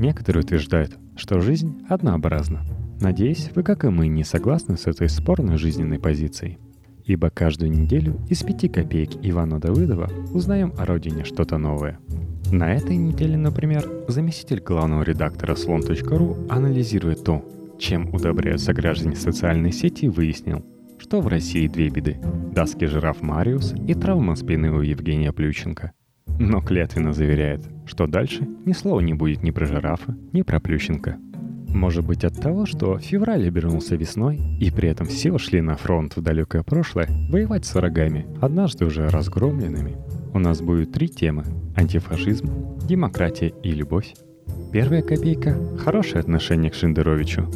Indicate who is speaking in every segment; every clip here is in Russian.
Speaker 1: Некоторые утверждают, что жизнь однообразна. Надеюсь, вы, как и мы, не согласны с этой спорной жизненной позицией. Ибо каждую неделю из пяти копеек Ивана Давыдова узнаем о родине что-то новое. На этой неделе, например, заместитель главного редактора слон.ру анализирует то, чем удобряются граждане социальной сети, выяснил, что в России две беды – датский жираф Мариус и травма спины у Евгения Плющенко. Но клятвенно заверяет, что дальше ни слова не будет ни про жирафа, ни про Плющенко. Может быть от того, что февраль обернулся весной, и при этом все ушли на фронт в далекое прошлое воевать с врагами, однажды уже разгромленными. У нас будет три темы – антифашизм, демократия и любовь. Первая копейка – хорошее отношение к Шендеровичу.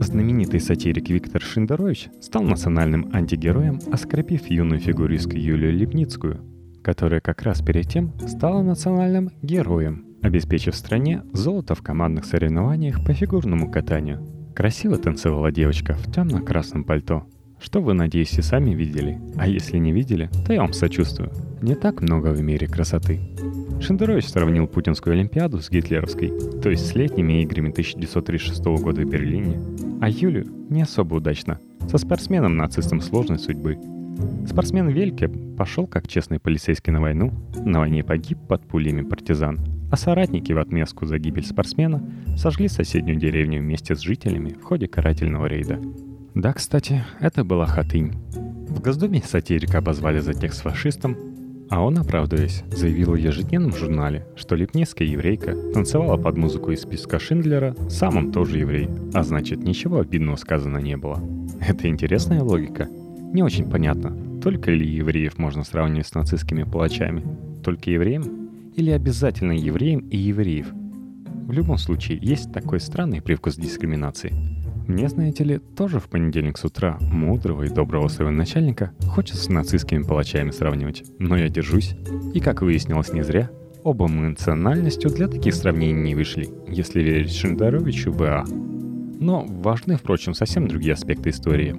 Speaker 1: Знаменитый сатирик Виктор Шендерович стал национальным антигероем, оскорбив юную фигуристку Юлию Лепницкую, которая как раз перед тем стала национальным героем, обеспечив стране золото в командных соревнованиях по фигурному катанию. Красиво танцевала девочка в темно-красном пальто. Что вы, надеюсь, и сами видели. А если не видели, то я вам сочувствую. Не так много в мире красоты. Шендерович сравнил Путинскую Олимпиаду с гитлеровской, то есть с летними играми 1936 года в Берлине, а Юлю не особо удачно, со спортсменом-нацистом сложной судьбы. Спортсмен Вельке пошел как честный полицейский на войну, на войне погиб под пулями партизан, а соратники в отместку за гибель спортсмена сожгли соседнюю деревню вместе с жителями в ходе карательного рейда. Да, кстати, это была Хатынь. В Госдуме сатирика обозвали за текст фашистом, а он, оправдываясь, заявил в ежедневном журнале, что лепницкая еврейка танцевала под музыку из списка Шиндлера, сам он тоже еврей, а значит ничего обидного сказано не было. Это интересная логика. Не очень понятно, только ли евреев можно сравнивать с нацистскими палачами? Только евреем? Или обязательно евреем и евреев? В любом случае, есть такой странный привкус дискриминации – мне, знаете ли, тоже в понедельник с утра мудрого и доброго своего начальника хочется с нацистскими палачами сравнивать, но я держусь. И, как выяснилось не зря, оба мы национальностью для таких сравнений не вышли, если верить Шендеровичу ВА. Но важны, впрочем, совсем другие аспекты истории.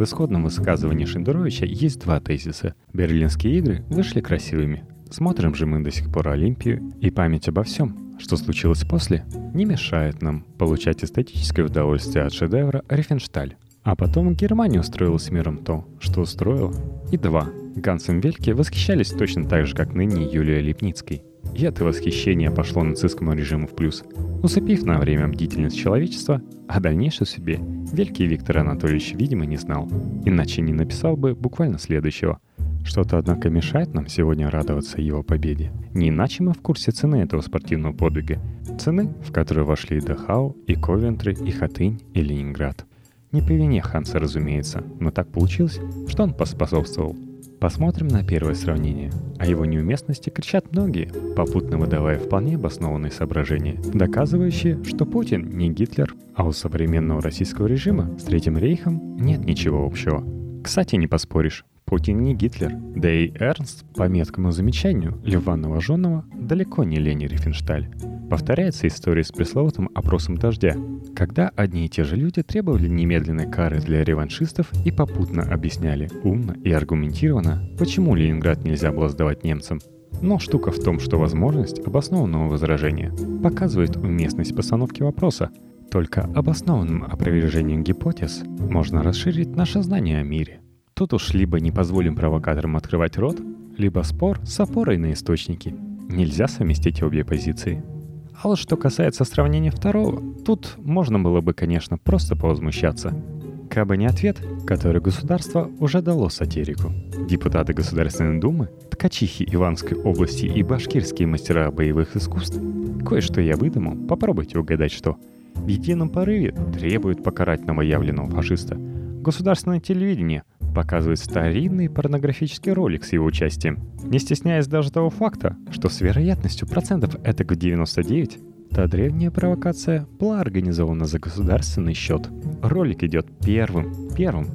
Speaker 1: В исходном высказывании Шендеровича есть два тезиса. Берлинские игры вышли красивыми. Смотрим же мы до сих пор Олимпию и память обо всем, что случилось после, не мешает нам получать эстетическое удовольствие от шедевра Рифеншталь. А потом Германия устроила с миром то, что устроила. И два. Гансом Вельке восхищались точно так же, как ныне Юлия Липницкой. И это восхищение пошло нацистскому режиму в плюс, усыпив на время бдительность человечества, а дальнейшей судьбе Вельке Виктор Анатольевич, видимо, не знал. Иначе не написал бы буквально следующего – что-то, однако, мешает нам сегодня радоваться его победе. Не иначе мы в курсе цены этого спортивного подвига. Цены, в которые вошли и Дахау, и Ковентри, и Хатынь, и Ленинград. Не по вине Ханса, разумеется, но так получилось, что он поспособствовал. Посмотрим на первое сравнение. О его неуместности кричат многие, попутно выдавая вполне обоснованные соображения, доказывающие, что Путин не Гитлер, а у современного российского режима с Третьим рейхом нет ничего общего. Кстати, не поспоришь, Путин не Гитлер. Да и Эрнст, по меткому замечанию Льва Новоженного, далеко не Лени Рифеншталь. Повторяется история с пресловутым опросом дождя, когда одни и те же люди требовали немедленной кары для реваншистов и попутно объясняли умно и аргументированно, почему Ленинград нельзя было сдавать немцам. Но штука в том, что возможность обоснованного возражения показывает уместность постановки вопроса. Только обоснованным опровержением гипотез можно расширить наше знание о мире – Тут уж либо не позволим провокаторам открывать рот, либо спор с опорой на источники. Нельзя совместить обе позиции. А вот что касается сравнения второго, тут можно было бы, конечно, просто повозмущаться. Кабы не ответ, который государство уже дало сатирику. Депутаты Государственной Думы, ткачихи Иванской области и башкирские мастера боевых искусств. Кое-что я выдумал, попробуйте угадать что. В едином порыве требуют покарать новоявленного фашиста. Государственное телевидение показывает старинный порнографический ролик с его участием, не стесняясь даже того факта, что с вероятностью процентов это к 99 Та древняя провокация была организована за государственный счет. Ролик идет первым, первым,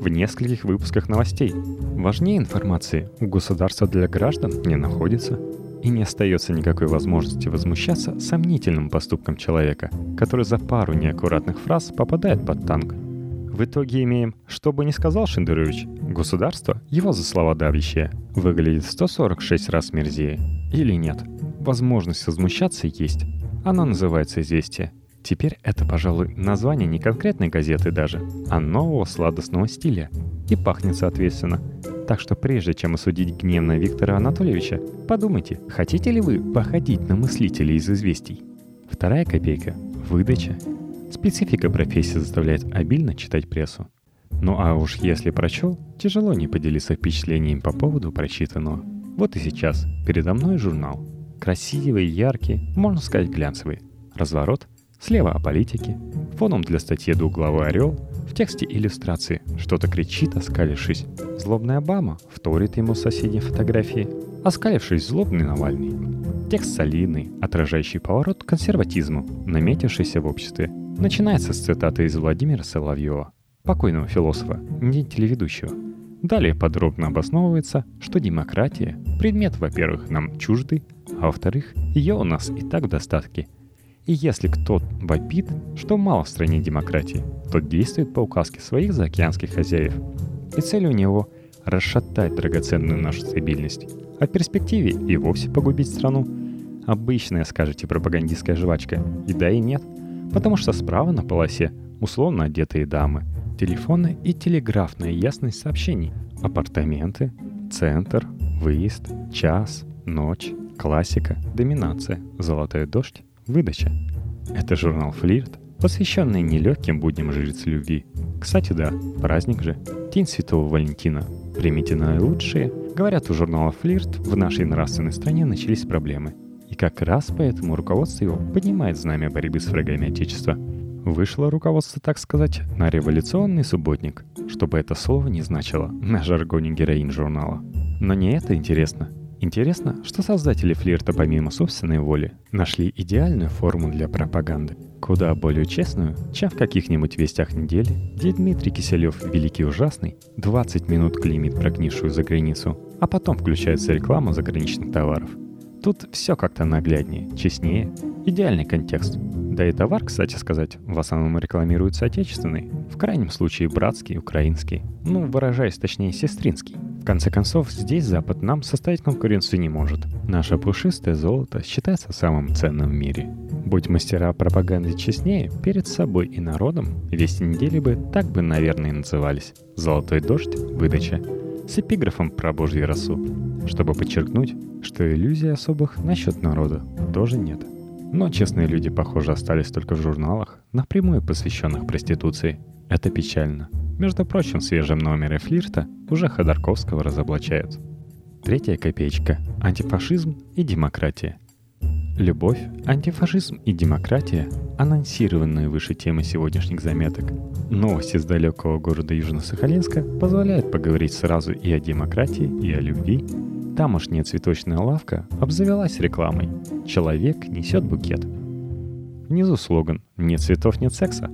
Speaker 1: в нескольких выпусках новостей. Важнее информации у государства для граждан не находится. И не остается никакой возможности возмущаться сомнительным поступком человека, который за пару неаккуратных фраз попадает под танк в итоге имеем, что бы ни сказал Шендерович, государство, его за слова давящее, выглядит 146 раз мерзее. Или нет. Возможность возмущаться есть. Оно называется «Известие». Теперь это, пожалуй, название не конкретной газеты даже, а нового сладостного стиля. И пахнет соответственно. Так что прежде чем осудить гневно Виктора Анатольевича, подумайте, хотите ли вы походить на мыслителей из известий? Вторая копейка – выдача. Специфика профессии заставляет обильно читать прессу. Ну а уж если прочел, тяжело не поделиться впечатлением по поводу прочитанного. Вот и сейчас передо мной журнал. Красивый, яркий, можно сказать глянцевый. Разворот, слева о политике, фоном для статьи двуглавый орел, в тексте иллюстрации что-то кричит, оскалившись. Злобная Обама вторит ему соседней фотографии, оскалившись злобный Навальный. Текст солидный, отражающий поворот консерватизму, наметившийся в обществе. Начинается с цитаты из Владимира Соловьева – покойного философа, не телеведущего. Далее подробно обосновывается, что демократия – предмет, во-первых, нам чуждый, а во-вторых, ее у нас и так в достатке. И если кто вопит, что мало в стране демократии, тот действует по указке своих заокеанских хозяев. И цель у него – расшатать драгоценную нашу стабильность, а в перспективе и вовсе погубить страну. Обычная, скажете, пропагандистская жвачка. И да, и нет. Потому что справа на полосе условно одетые дамы – телефонная и телеграфная ясность сообщений. Апартаменты, центр, выезд, час, ночь, классика, доминация, золотой дождь, выдача. Это журнал «Флирт», посвященный нелегким будням жриц любви. Кстати, да, праздник же. День Святого Валентина. Примите наилучшие. Говорят, у журнала «Флирт» в нашей нравственной стране начались проблемы. И как раз поэтому руководство его поднимает знамя борьбы с врагами Отечества – Вышло руководство, так сказать, на революционный субботник, чтобы это слово не значило на жаргоне героин журнала. Но не это интересно. Интересно, что создатели флирта помимо собственной воли нашли идеальную форму для пропаганды, куда более честную, чем в каких-нибудь вестях недели, где Дмитрий Киселев, великий ужасный, 20 минут клеймит прогнившую за границу, а потом включается реклама заграничных товаров. Тут все как-то нагляднее, честнее, идеальный контекст – да и товар, кстати сказать, в основном рекламируется отечественный, в крайнем случае братский, украинский, ну, выражаясь точнее, сестринский. В конце концов, здесь Запад нам составить конкуренцию не может. Наше пушистое золото считается самым ценным в мире. Будь мастера пропаганды честнее, перед собой и народом, вести недели бы так бы, наверное, назывались. «Золотой дождь», «Выдача», с эпиграфом про божий рассуд, чтобы подчеркнуть, что иллюзий особых насчет народа тоже нет. Но честные люди, похоже, остались только в журналах, напрямую посвященных проституции. Это печально. Между прочим, в свежем номере флирта уже Ходорковского разоблачают. Третья копеечка – антифашизм и демократия. Любовь, антифашизм и демократия – анонсированные выше темы сегодняшних заметок. Новости из далекого города Южно-Сахалинска позволяют поговорить сразу и о демократии, и о любви, Тамошняя цветочная лавка обзавелась рекламой «Человек несет букет». Внизу слоган «Нет цветов, нет секса».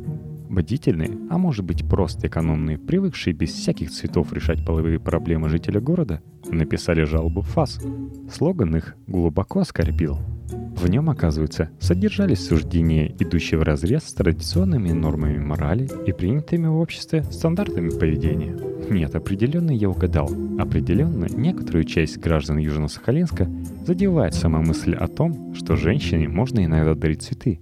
Speaker 1: Бдительные, а может быть просто экономные, привыкшие без всяких цветов решать половые проблемы жителя города, написали жалобу в ФАС. Слоган их глубоко оскорбил – в нем, оказывается, содержались суждения, идущие вразрез с традиционными нормами морали и принятыми в обществе стандартами поведения. Нет, определенно я угадал. Определенно, некоторую часть граждан Южно-Сахалинска задевает сама мысль о том, что женщине можно иногда дарить цветы.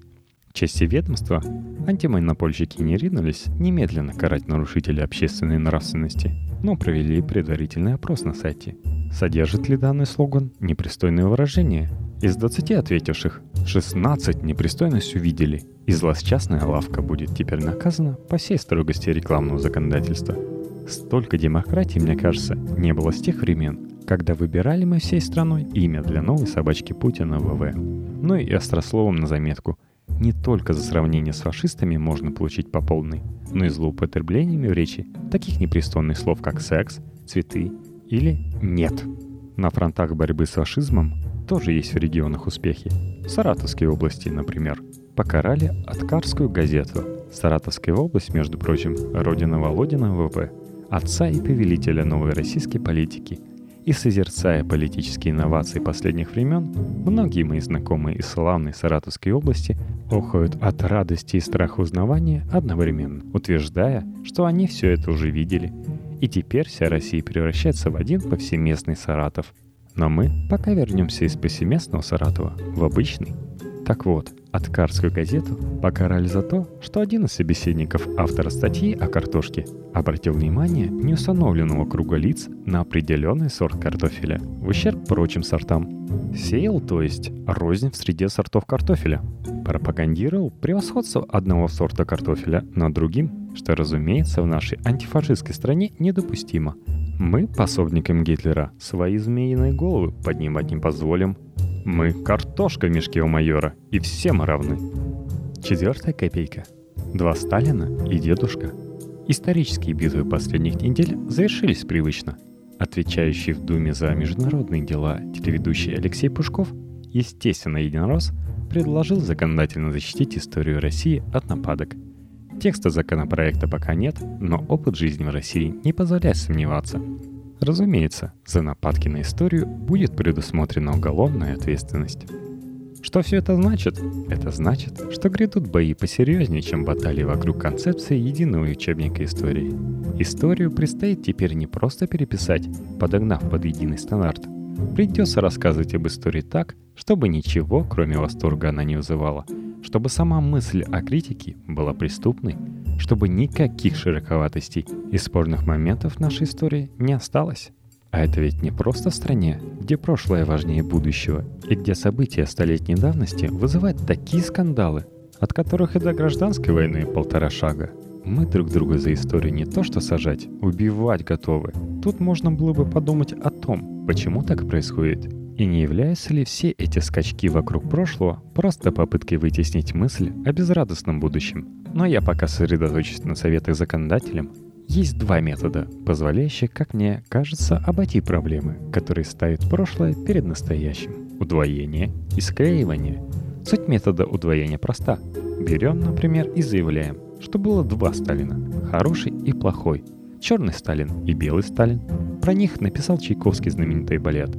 Speaker 1: Части ведомства антимонопольщики не ринулись немедленно карать нарушителей общественной нравственности, но провели предварительный опрос на сайте. Содержит ли данный слоган непристойные выражения из 20 ответивших 16 непристойность увидели, и злосчастная лавка будет теперь наказана по всей строгости рекламного законодательства. Столько демократии, мне кажется, не было с тех времен, когда выбирали мы всей страной имя для новой собачки Путина ВВ. Ну и острословом на заметку. Не только за сравнение с фашистами можно получить по полной, но и злоупотреблениями в речи таких непристойных слов, как секс, цветы или нет. На фронтах борьбы с фашизмом тоже есть в регионах успехи. В Саратовской области, например, покарали Откарскую газету. Саратовская область, между прочим, родина Володина ВВ, отца и повелителя новой российской политики. И созерцая политические инновации последних времен, многие мои знакомые из славной Саратовской области охают от радости и страха узнавания одновременно, утверждая, что они все это уже видели. И теперь вся Россия превращается в один повсеместный Саратов – но мы пока вернемся из повсеместного Саратова в обычный. Так вот, Откарскую газету покарали за то, что один из собеседников автора статьи о картошке обратил внимание неустановленного круга лиц на определенный сорт картофеля в ущерб прочим сортам. Сеял, то есть, рознь в среде сортов картофеля. Пропагандировал превосходство одного сорта картофеля над другим, что, разумеется, в нашей антифашистской стране недопустимо. Мы, пособникам Гитлера, свои змеиные головы поднимать не позволим, мы картошка в мешке у майора, и все мы равны. Четвертая копейка. Два Сталина и дедушка. Исторические битвы последних недель завершились привычно. Отвечающий в Думе за международные дела телеведущий Алексей Пушков, естественно единорос, предложил законодательно защитить историю России от нападок. Текста законопроекта пока нет, но опыт жизни в России не позволяет сомневаться – Разумеется, за нападки на историю будет предусмотрена уголовная ответственность. Что все это значит? Это значит, что грядут бои посерьезнее, чем баталии вокруг концепции единого учебника истории. Историю предстоит теперь не просто переписать, подогнав под единый стандарт. Придется рассказывать об истории так, чтобы ничего, кроме восторга, она не вызывала, чтобы сама мысль о критике была преступной, чтобы никаких широковатостей и спорных моментов в нашей истории не осталось. А это ведь не просто в стране, где прошлое важнее будущего, и где события столетней давности вызывают такие скандалы, от которых и до гражданской войны полтора шага. Мы друг друга за историю не то что сажать, убивать готовы. Тут можно было бы подумать о том, почему так происходит, и не являются ли все эти скачки вокруг прошлого просто попыткой вытеснить мысль о безрадостном будущем, но я пока сосредоточусь на советах законодателям. Есть два метода, позволяющих, как мне кажется, обойти проблемы, которые ставят прошлое перед настоящим. Удвоение и склеивание. Суть метода удвоения проста. Берем, например, и заявляем, что было два Сталина. Хороший и плохой. Черный Сталин и белый Сталин. Про них написал Чайковский знаменитый балет.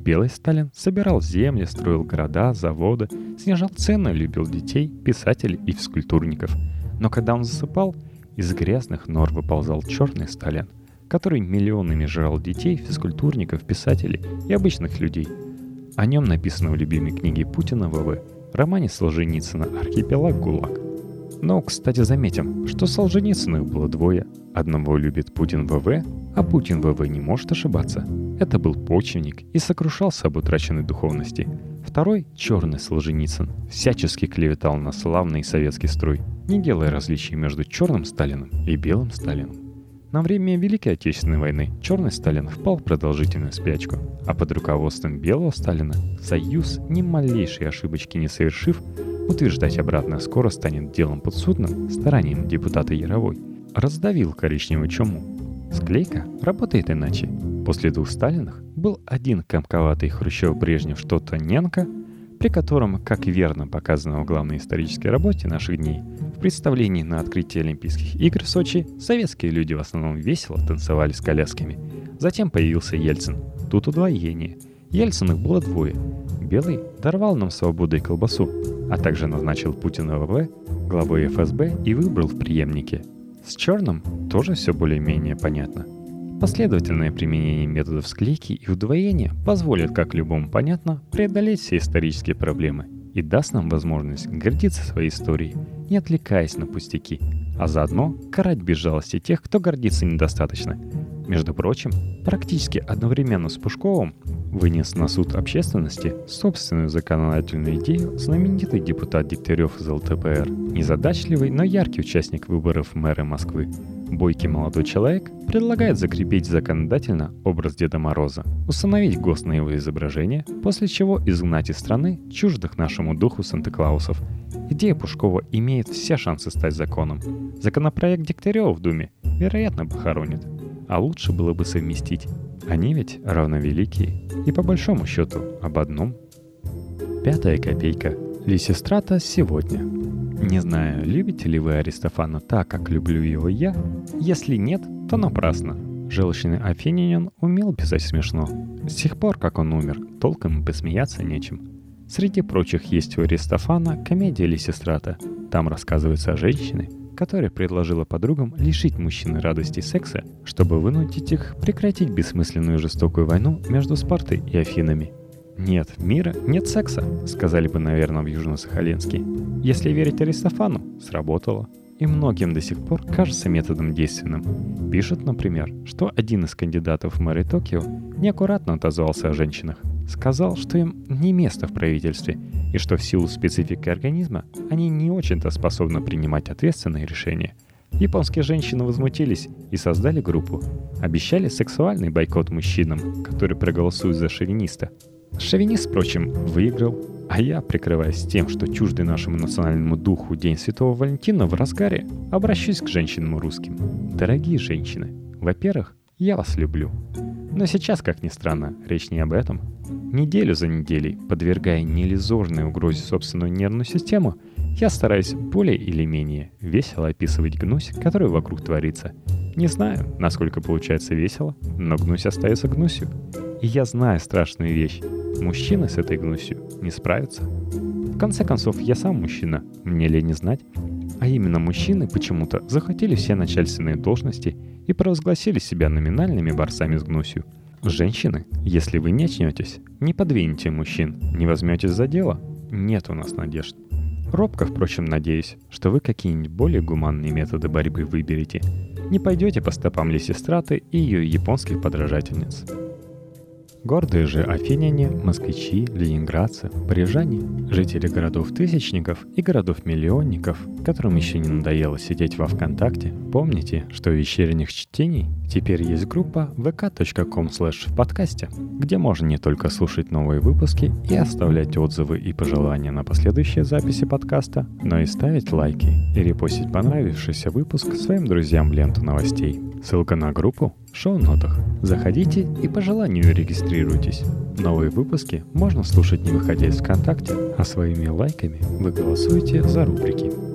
Speaker 1: Белый Сталин собирал земли, строил города, заводы, снижал цены, любил детей, писателей и физкультурников – но когда он засыпал, из грязных нор выползал черный Сталин, который миллионами жрал детей, физкультурников, писателей и обычных людей. О нем написано в любимой книге Путина ВВ, романе Солженицына «Архипелаг ГУЛАГ». Но, кстати, заметим, что Солженицыных было двое. Одного любит Путин ВВ, а Путин ВВ не может ошибаться. Это был почвенник и сокрушался об утраченной духовности. Второй, черный Солженицын, всячески клеветал на славный советский строй – не делая различий между черным Сталиным и белым Сталином. На время Великой Отечественной войны черный Сталин впал в продолжительную спячку, а под руководством белого Сталина Союз, ни малейшей ошибочки не совершив, утверждать обратно скоро станет делом подсудным старанием депутата Яровой, раздавил коричневую чуму. Склейка работает иначе. После двух Сталинах был один комковатый Хрущев-Брежнев что-то Ненко, при котором, как верно показано в главной исторической работе наших дней, в представлении на открытии Олимпийских игр в Сочи советские люди в основном весело танцевали с колясками. Затем появился Ельцин. Тут удвоение. Ельцин их было двое. Белый дорвал нам свободу и колбасу, а также назначил Путина ВВ главой ФСБ и выбрал в преемнике. С черным тоже все более-менее понятно. Последовательное применение методов склейки и удвоения позволит, как любому понятно, преодолеть все исторические проблемы и даст нам возможность гордиться своей историей не отвлекаясь на пустяки, а заодно карать без жалости тех, кто гордится недостаточно. Между прочим, практически одновременно с Пушковым вынес на суд общественности собственную законодательную идею знаменитый депутат Дегтярев из ЛТПР, незадачливый, но яркий участник выборов мэра Москвы, Бойкий молодой человек предлагает закрепить законодательно образ Деда Мороза, установить ГОСТ на его изображение, после чего изгнать из страны чуждых нашему духу Санта-Клаусов. Идея Пушкова имеет все шансы стать законом. Законопроект Дегтярева в Думе, вероятно, похоронит. А лучше было бы совместить. Они ведь равновеликие. И по большому счету об одном. Пятая копейка. Лисистрата сегодня. Не знаю, любите ли вы Аристофана так, как люблю его я? Если нет, то напрасно. Желчный Афининин умел писать смешно. С тех пор, как он умер, толком и посмеяться нечем. Среди прочих есть у Аристофана комедия Лисистрата. Там рассказывается о женщине, которая предложила подругам лишить мужчины радости секса, чтобы вынудить их прекратить бессмысленную жестокую войну между Спартой и Афинами. Нет мира, нет секса, сказали бы, наверное, в Южно-Сахалинске. Если верить Аристофану, сработало. И многим до сих пор кажется методом действенным. Пишут, например, что один из кандидатов в мэры Токио неаккуратно отозвался о женщинах. Сказал, что им не место в правительстве, и что в силу специфики организма они не очень-то способны принимать ответственные решения – Японские женщины возмутились и создали группу. Обещали сексуальный бойкот мужчинам, которые проголосуют за шовиниста. Шовинист, впрочем, выиграл, а я, прикрываясь тем, что чуждый нашему национальному духу День Святого Валентина в разгаре, обращусь к женщинам русским. Дорогие женщины, во-первых, я вас люблю. Но сейчас, как ни странно, речь не об этом. Неделю за неделей, подвергая неиллюзорной угрозе собственную нервную систему, я стараюсь более или менее весело описывать гнусь, который вокруг творится. Не знаю, насколько получается весело, но гнусь остается гнусью. И я знаю страшную вещь. Мужчины с этой гнусью не справятся. В конце концов, я сам мужчина, мне ли не знать. А именно мужчины почему-то захватили все начальственные должности и провозгласили себя номинальными борцами с гнусью. Женщины, если вы не очнетесь, не подвинете мужчин, не возьметесь за дело, нет у нас надежд. Робко, впрочем, надеюсь, что вы какие-нибудь более гуманные методы борьбы выберете. Не пойдете по стопам Лисистраты и ее японских подражательниц. Гордые же афиняне, москвичи, ленинградцы, парижане, жители городов-тысячников и городов-миллионников, которым еще не надоело сидеть во ВКонтакте, помните, что у вечерних чтений теперь есть группа vk.com в подкасте, где можно не только слушать новые выпуски и оставлять отзывы и пожелания на последующие записи подкаста, но и ставить лайки и репостить понравившийся выпуск своим друзьям в ленту новостей. Ссылка на группу шоу-нотах. Заходите и по желанию регистрируйтесь. Новые выпуски можно слушать не выходя из ВКонтакте, а своими лайками вы голосуете за рубрики.